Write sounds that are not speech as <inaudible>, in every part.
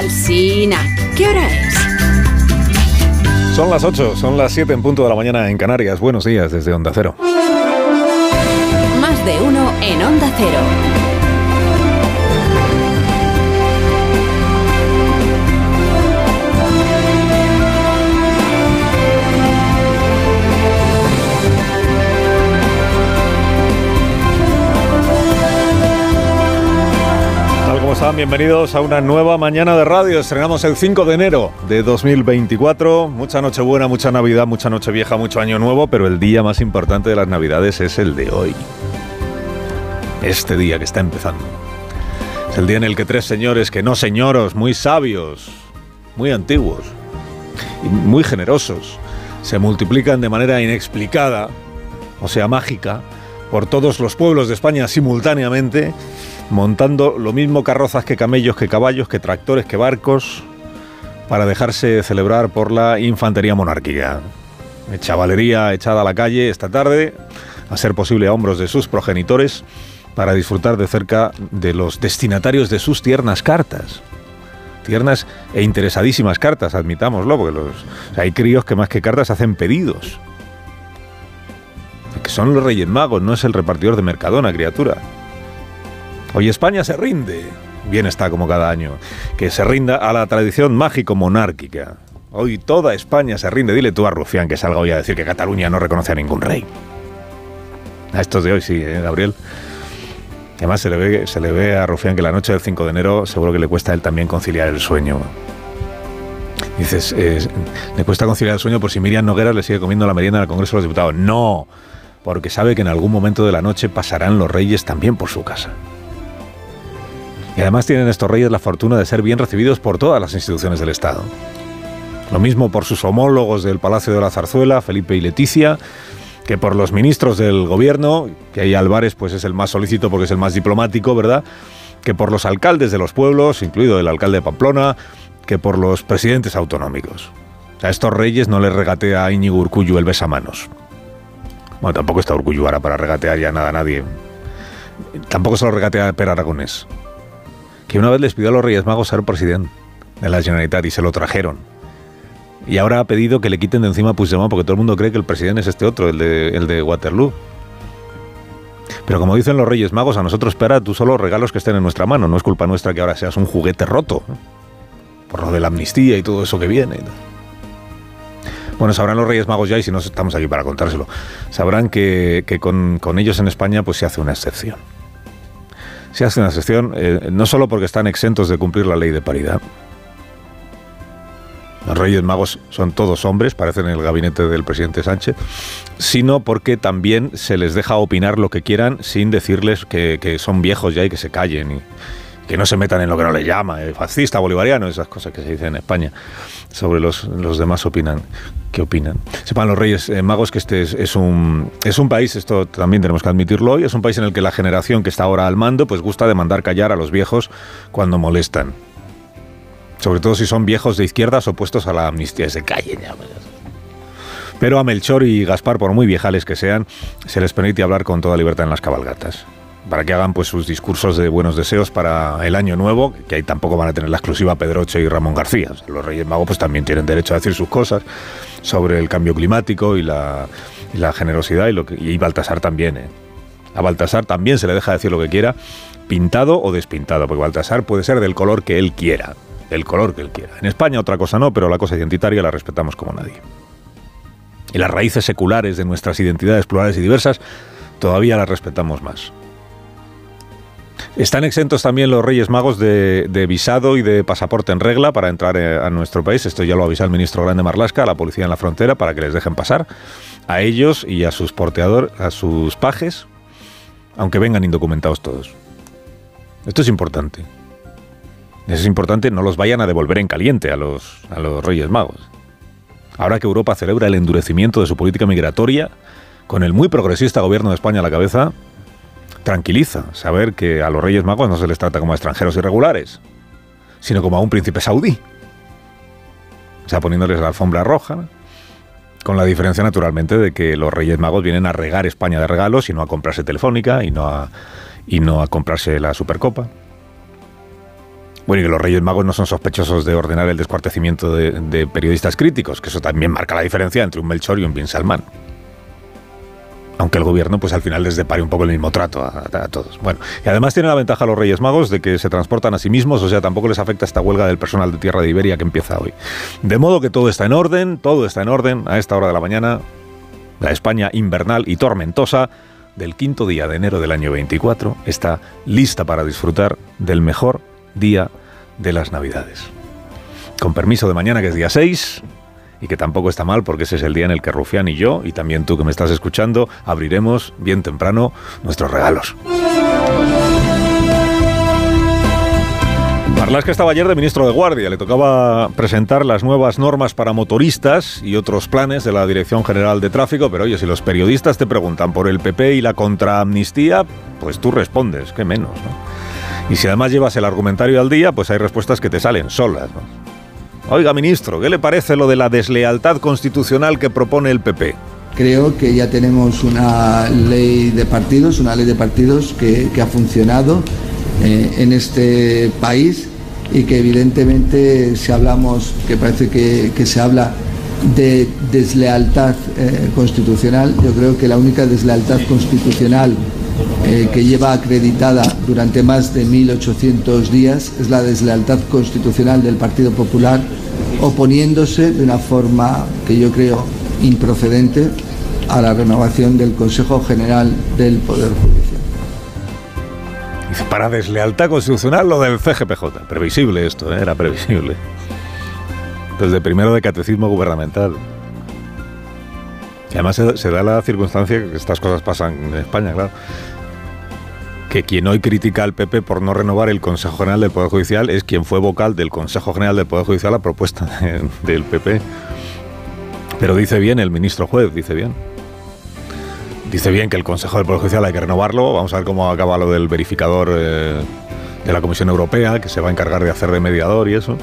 Alsina, ¿qué hora es? Son las 8, son las 7 en punto de la mañana en Canarias. Buenos días desde Onda Cero. Más de uno en Onda Cero. Bienvenidos a una nueva mañana de radio. Estrenamos el 5 de enero de 2024. Mucha noche buena, mucha Navidad, mucha noche vieja, mucho año nuevo, pero el día más importante de las Navidades es el de hoy. Este día que está empezando. Es el día en el que tres señores que no señoros, muy sabios, muy antiguos y muy generosos, se multiplican de manera inexplicada, o sea, mágica, por todos los pueblos de España simultáneamente montando lo mismo carrozas que camellos, que caballos, que tractores, que barcos, para dejarse celebrar por la infantería monárquica. Chavalería echada a la calle esta tarde, a ser posible a hombros de sus progenitores, para disfrutar de cerca de los destinatarios de sus tiernas cartas. Tiernas e interesadísimas cartas, admitámoslo, porque hay críos que más que cartas hacen pedidos. Que son los Reyes Magos, no es el repartidor de Mercadona, criatura. Hoy España se rinde, bien está como cada año, que se rinda a la tradición mágico-monárquica. Hoy toda España se rinde. Dile tú a Rufián que salga hoy a decir que Cataluña no reconoce a ningún rey. A estos de hoy sí, ¿eh, Gabriel. Además se le, ve, se le ve a Rufián que la noche del 5 de enero seguro que le cuesta a él también conciliar el sueño. Dices, le cuesta conciliar el sueño por si Miriam Noguera le sigue comiendo la merienda en el Congreso de los Diputados. No, porque sabe que en algún momento de la noche pasarán los reyes también por su casa. Y además tienen estos reyes la fortuna de ser bien recibidos por todas las instituciones del Estado. Lo mismo por sus homólogos del Palacio de la Zarzuela, Felipe y Leticia, que por los ministros del gobierno, que ahí Álvarez pues es el más solícito porque es el más diplomático, ¿verdad? Que por los alcaldes de los pueblos, incluido el alcalde de Pamplona, que por los presidentes autonómicos. A estos reyes no les regatea a Íñigo Urcullu el besamanos. Bueno, tampoco está Urcullu ahora para regatear ya nada a nadie. Tampoco se lo regatea a Per Aragonés que una vez les pidió a los Reyes Magos ser presidente de la Generalitat y se lo trajeron. Y ahora ha pedido que le quiten de encima a Puigdemont porque todo el mundo cree que el presidente es este otro, el de, el de Waterloo. Pero como dicen los Reyes Magos, a nosotros espera tú solo regalos que estén en nuestra mano. No es culpa nuestra que ahora seas un juguete roto. Por lo de la amnistía y todo eso que viene. Bueno, sabrán los Reyes Magos ya, y si no estamos aquí para contárselo, sabrán que, con, con ellos en España pues se hace una excepción se hace una excepción eh, no solo porque están exentos de cumplir la ley de paridad. Los Reyes Magos son todos hombres, parecen en el gabinete del presidente Sánchez, sino porque también se les deja opinar lo que quieran sin decirles que, son viejos ya y que se callen y que no se metan en lo que no les llama, eh, fascista, bolivariano, esas cosas que se dicen en España sobre los, los demás opinan. ¿Qué opinan? Sepan los Reyes eh, Magos que este es, un, es un país, esto también tenemos que admitirlo hoy, es un país en el que la generación que está ahora al mando pues gusta de mandar callar a los viejos cuando molestan. Sobre todo si son viejos de izquierdas opuestos a la amnistía. Se callen ya. Pero a Melchor y Gaspar, por muy viejales que sean, se les permite hablar con toda libertad en las cabalgatas para que hagan pues sus discursos de buenos deseos para el año nuevo, que ahí tampoco van a tener la exclusiva Pedroche y Ramón García. los Reyes Magos pues también tienen derecho a decir sus cosas sobre el cambio climático y la, generosidad y, lo que, y Baltasar también. ¿eh? A Baltasar también se le deja decir lo que quiera, pintado o despintado, porque Baltasar puede ser del color que él quiera, el color que él quiera. En España otra cosa no, pero la cosa identitaria la respetamos como nadie. Y las raíces seculares de nuestras identidades plurales y diversas todavía las respetamos más. Están exentos también los Reyes Magos de, visado y de pasaporte en regla para entrar eh, a nuestro país. Esto ya lo avisa el ministro Grande Marlasca a la policía en la frontera para que les dejen pasar a ellos y a sus porteadores, a sus pajes, aunque vengan indocumentados todos. Esto es importante. Es importante, no los vayan a devolver en caliente a los, a los Reyes Magos. Ahora que Europa celebra el endurecimiento de su política migratoria, con el muy progresista gobierno de España a la cabeza, tranquiliza saber que a los Reyes Magos no se les trata como a extranjeros irregulares, sino como a un príncipe saudí. O sea, poniéndoles la alfombra roja, con la diferencia naturalmente de que los Reyes Magos vienen a regar España de regalos y no a comprarse Telefónica y no a, y no a comprarse la Supercopa. Bueno, y que los Reyes Magos no son sospechosos de ordenar el descuartecimiento de, periodistas críticos, que eso también marca la diferencia entre un Melchor y un Bin Salman. Aunque el gobierno, pues al final les depare un poco el mismo trato a, todos. Bueno, y además tiene la ventaja los Reyes Magos de que se transportan a sí mismos, o sea, tampoco les afecta esta huelga del personal de Tierra de Iberia que empieza hoy. De modo que todo está en orden, todo está en orden a esta hora de la mañana. La España invernal y tormentosa del quinto día de enero del año 24 está lista para disfrutar del mejor día de las Navidades. Con permiso de mañana, que es día 6, y que tampoco está mal porque ese es el día en el que Rufián y yo, y también tú que me estás escuchando, abriremos bien temprano nuestros regalos. que estaba ayer de ministro de Guardia. Le tocaba presentar las nuevas normas para motoristas y otros planes de la Dirección General de Tráfico. Pero oye, si los periodistas te preguntan por el PP y la contraamnistía, pues tú respondes, qué menos. ¿no? Y si además llevas el argumentario al día, pues hay respuestas que te salen solas. Oiga, ministro, ¿qué le parece lo de la deslealtad constitucional que propone el PP? Creo que ya tenemos una ley de partidos, una ley de partidos que, ha funcionado eh, en este país y que evidentemente si hablamos, que parece que, se habla de deslealtad eh, constitucional, yo creo que la única deslealtad constitucional eh, que lleva acreditada durante más de 1.800 días es la deslealtad constitucional del Partido Popular, oponiéndose de una forma que yo creo improcedente a la renovación del Consejo General del Poder Judicial. Para deslealtad constitucional lo del CGPJ. Previsible esto, ¿eh? era previsible. Desde primero de catecismo gubernamental. Y además se, da la circunstancia que estas cosas pasan en España, claro. Que quien hoy critica al PP por no renovar el Consejo General del Poder Judicial es quien fue vocal del Consejo General del Poder Judicial a propuesta del PP. Pero dice bien el ministro juez, dice bien. Dice bien que el Consejo del Poder Judicial hay que renovarlo. Vamos a ver cómo acaba lo del verificador eh, de la Comisión Europea, que se va a encargar de hacer de mediador y eso.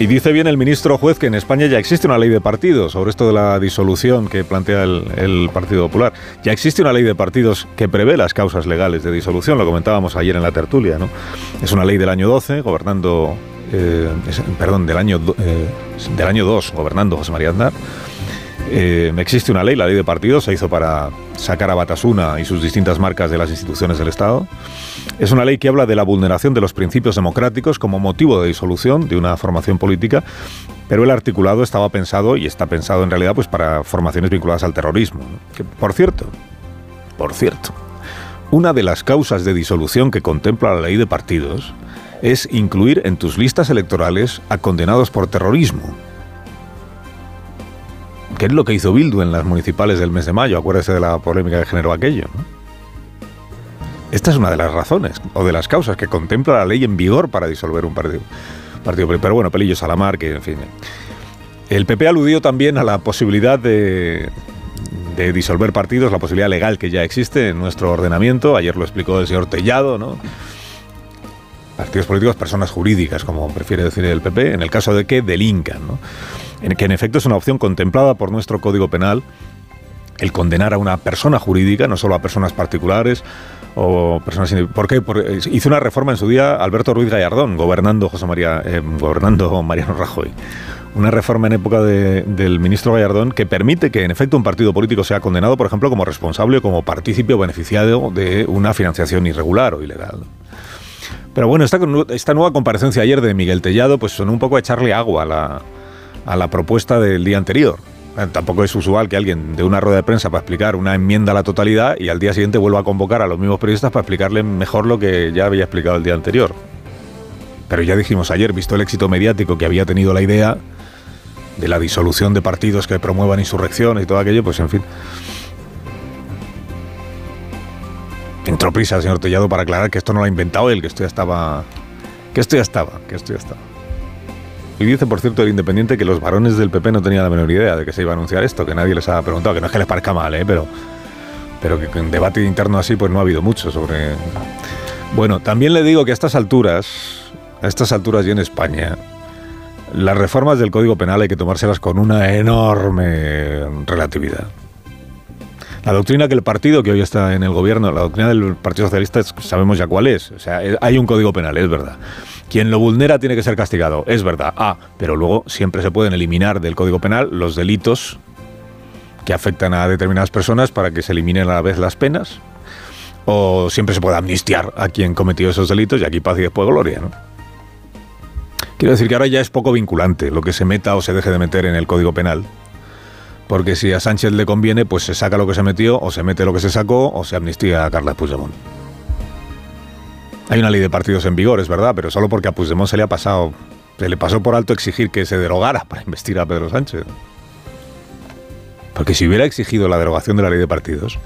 Y dice bien el ministro juez que en España ya existe una ley de partidos sobre esto de la disolución que plantea el, Partido Popular. Ya existe una ley de partidos que prevé las causas legales de disolución, lo comentábamos ayer en la tertulia. ¿no? Es una ley del año 12, gobernando, eh, perdón, del año, eh, del año 2, gobernando José María Aznar. Eh, existe una ley, la ley de partidos, se hizo para sacar a Batasuna y sus distintas marcas de las instituciones del Estado. Es una ley que habla de la vulneración de los principios democráticos como motivo de disolución de una formación política, pero el articulado estaba pensado y está pensado en realidad pues para formaciones vinculadas al terrorismo. Que, por cierto, por cierto, una de las causas de disolución que contempla la ley de partidos es incluir en tus listas electorales a condenados por terrorismo que es lo que hizo Bildu en las municipales del mes de mayo. Acuérdese de la polémica que generó aquello. Esta es una de las razones o de las causas que contempla la ley en vigor para disolver un partido. partido pero bueno, pelillos a la mar, que en fin. El PP aludió también a la posibilidad de, de disolver partidos, la posibilidad legal que ya existe en nuestro ordenamiento. Ayer lo explicó el señor Tellado, ¿no? Partidos políticos, personas jurídicas, como prefiere decir el PP, en el caso de que delincan, que en efecto es una opción contemplada por nuestro Código Penal el condenar a una persona jurídica, no solo a personas particulares o personas ¿Por qué? Eh, hizo una reforma en su día Alberto Ruiz Gallardón, gobernando José María, eh, gobernando <laughs> Mariano Rajoy. Una reforma en época del ministro Gallardón que permite que en efecto un partido político sea condenado, por ejemplo, como responsable o como partícipe o beneficiado de una financiación irregular o ilegal. Pero bueno, esta, nueva comparecencia ayer de Miguel Tellado, pues sonó un poco a echarle agua a la, a la propuesta del día anterior. Eh, tampoco es usual que alguien de una rueda de prensa para explicar una enmienda a la totalidad y al día siguiente vuelva a convocar a los mismos periodistas para explicarle mejor lo que ya había explicado el día anterior. Pero ya dijimos ayer, visto el éxito mediático que había tenido la idea de la disolución de partidos que promuevan insurrecciones y todo aquello, pues en fin. Entró prisa señor Tellado para aclarar que esto no lo ha inventado él, que esto ya estaba. Que esto ya estaba, que esto ya estaba. Y dice, por cierto, el Independiente que los varones del PP no tenían la menor idea de que se iba a anunciar esto, que nadie les ha preguntado, que no es que les parezca mal, ¿eh? pero, pero que en debate interno así pues no ha habido mucho sobre... Bueno, también le digo que a estas alturas, a estas alturas y en España, las reformas del Código Penal hay que tomárselas con una enorme relatividad. La doctrina que el partido que hoy está en el gobierno, la doctrina del Partido Socialista, sabemos ya cuál es. O sea, hay un código penal, es verdad. Quien lo vulnera tiene que ser castigado, es verdad. Ah, pero luego siempre se pueden eliminar del código penal los delitos que afectan a determinadas personas para que se eliminen a la vez las penas. O siempre se puede amnistiar a quien cometió esos delitos y aquí paz y después gloria, ¿no? Quiero decir que ahora ya es poco vinculante lo que se meta o se deje de meter en el Código Penal. Porque si a Sánchez le conviene, pues se saca lo que se metió, o se mete lo que se sacó, o se amnistía a Carles Puigdemont. Hay una ley de partidos en vigor, es verdad, pero solo porque a Puigdemont se le ha pasado, se le pasó por alto exigir que se derogara para investir a Pedro Sánchez. Porque si hubiera exigido la derogación de la ley de partidos,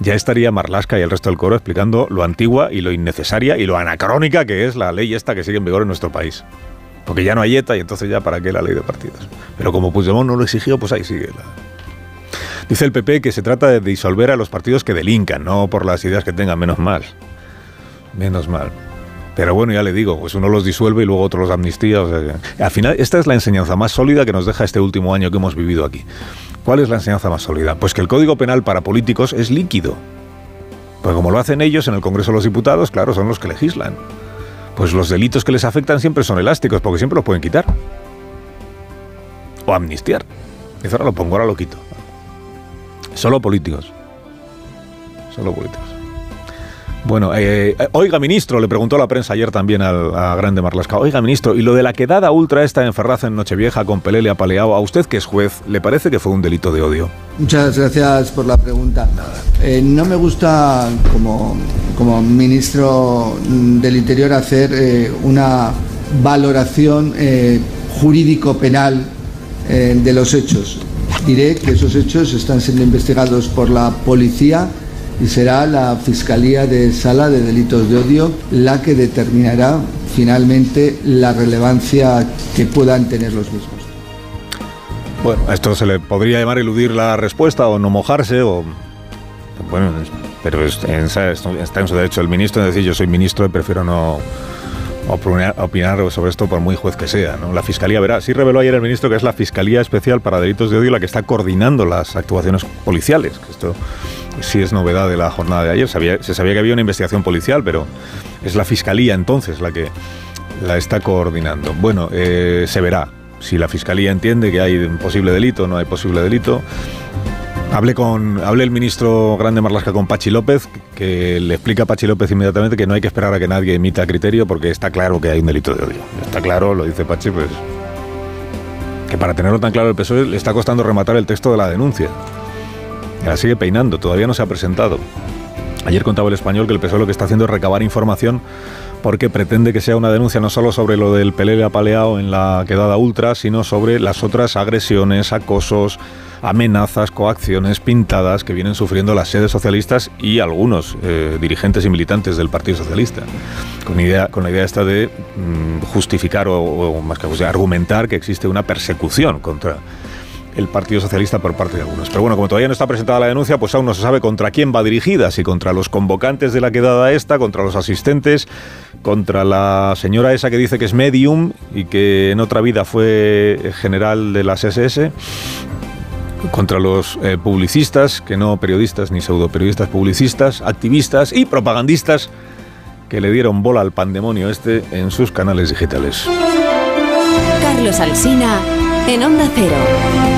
ya estaría Marlasca y el resto del coro explicando lo antigua y lo innecesaria y lo anacrónica que es la ley esta que sigue en vigor en nuestro país. Porque ya no hay ETA y entonces ya para qué la ley de partidos. Pero como Puigdemont no lo exigió, pues ahí sigue. Dice el PP que se trata de disolver a los partidos que delincan, no por las ideas que tengan, menos mal. Menos mal. Pero bueno, ya le digo, pues uno los disuelve y luego otro los amnistía. al final, esta es la enseñanza más sólida que nos deja este último año que hemos vivido aquí. ¿Cuál es la enseñanza más sólida? Pues que el Código Penal para políticos es líquido. Pues como lo hacen ellos en el Congreso de los Diputados, claro, son los que legislan. Pues los delitos que les afectan siempre son elásticos, porque siempre los pueden quitar. O amnistiar. Eso ahora lo pongo, ahora lo quito. Solo políticos. Solo políticos. Bueno, eh, oiga, ministro, le preguntó la prensa ayer también al, a Grande Marlasca. Oiga, ministro, ¿y lo de la quedada ultra esta en Ferraz en Nochevieja con Pelele apaleado, a usted que es juez, le parece que fue un delito de odio? Muchas gracias por la pregunta. Eh, no me gusta, como, como ministro del Interior, hacer eh, una valoración jurídico-penal de los hechos. Diré que esos hechos están siendo investigados por la policía y será la Fiscalía de Sala de Delitos de Odio la que determinará finalmente la relevancia que puedan tener los mismos. Bueno, a esto se le podría llamar eludir la respuesta o no mojarse o... Bueno, pero está en su derecho el ministro de decir yo soy ministro y prefiero no opinar, sobre esto por muy juez que sea. La Fiscalía verá, sí reveló ayer el ministro que es la Fiscalía Especial para Delitos de Odio la que está coordinando las actuaciones policiales. Esto sí es novedad de la jornada de ayer. se sabía que había una investigación policial, pero es la Fiscalía entonces la que la está coordinando. Bueno, eh, se verá si la Fiscalía entiende que hay un posible delito no hay posible delito. Hablé, con, hablé el ministro Grande Marlasca con Pachi López, que le explica a Pachi López inmediatamente que no hay que esperar a que nadie emita criterio porque está claro que hay un delito de odio. Está claro, lo dice Pachi, pues que para tenerlo tan claro el PSOE le está costando rematar el texto de la denuncia. La sigue peinando, todavía no se ha presentado. Ayer contaba el español que el PSOE lo que está haciendo es recabar información porque pretende que sea una denuncia no solo sobre lo del pelele apaleado en la quedada ultra, sino sobre las otras agresiones, acosos, amenazas, coacciones pintadas que vienen sufriendo las sedes socialistas y algunos eh, dirigentes y militantes del Partido Socialista, con, idea, con la idea esta de mm, justificar o, más que argumentar que existe una persecución contra el Partido Socialista por parte de algunos. Pero bueno, como todavía no está presentada la denuncia, pues aún no se sabe contra quién va dirigida, si contra los convocantes de la quedada esta, contra los asistentes, contra la señora esa que dice que es medium y que en otra vida fue general de las SS, contra los eh, publicistas, que no periodistas ni pseudo periodistas, publicistas, activistas y propagandistas que le dieron bola al pandemonio este en sus canales digitales. Carlos Alsina en Onda Cero.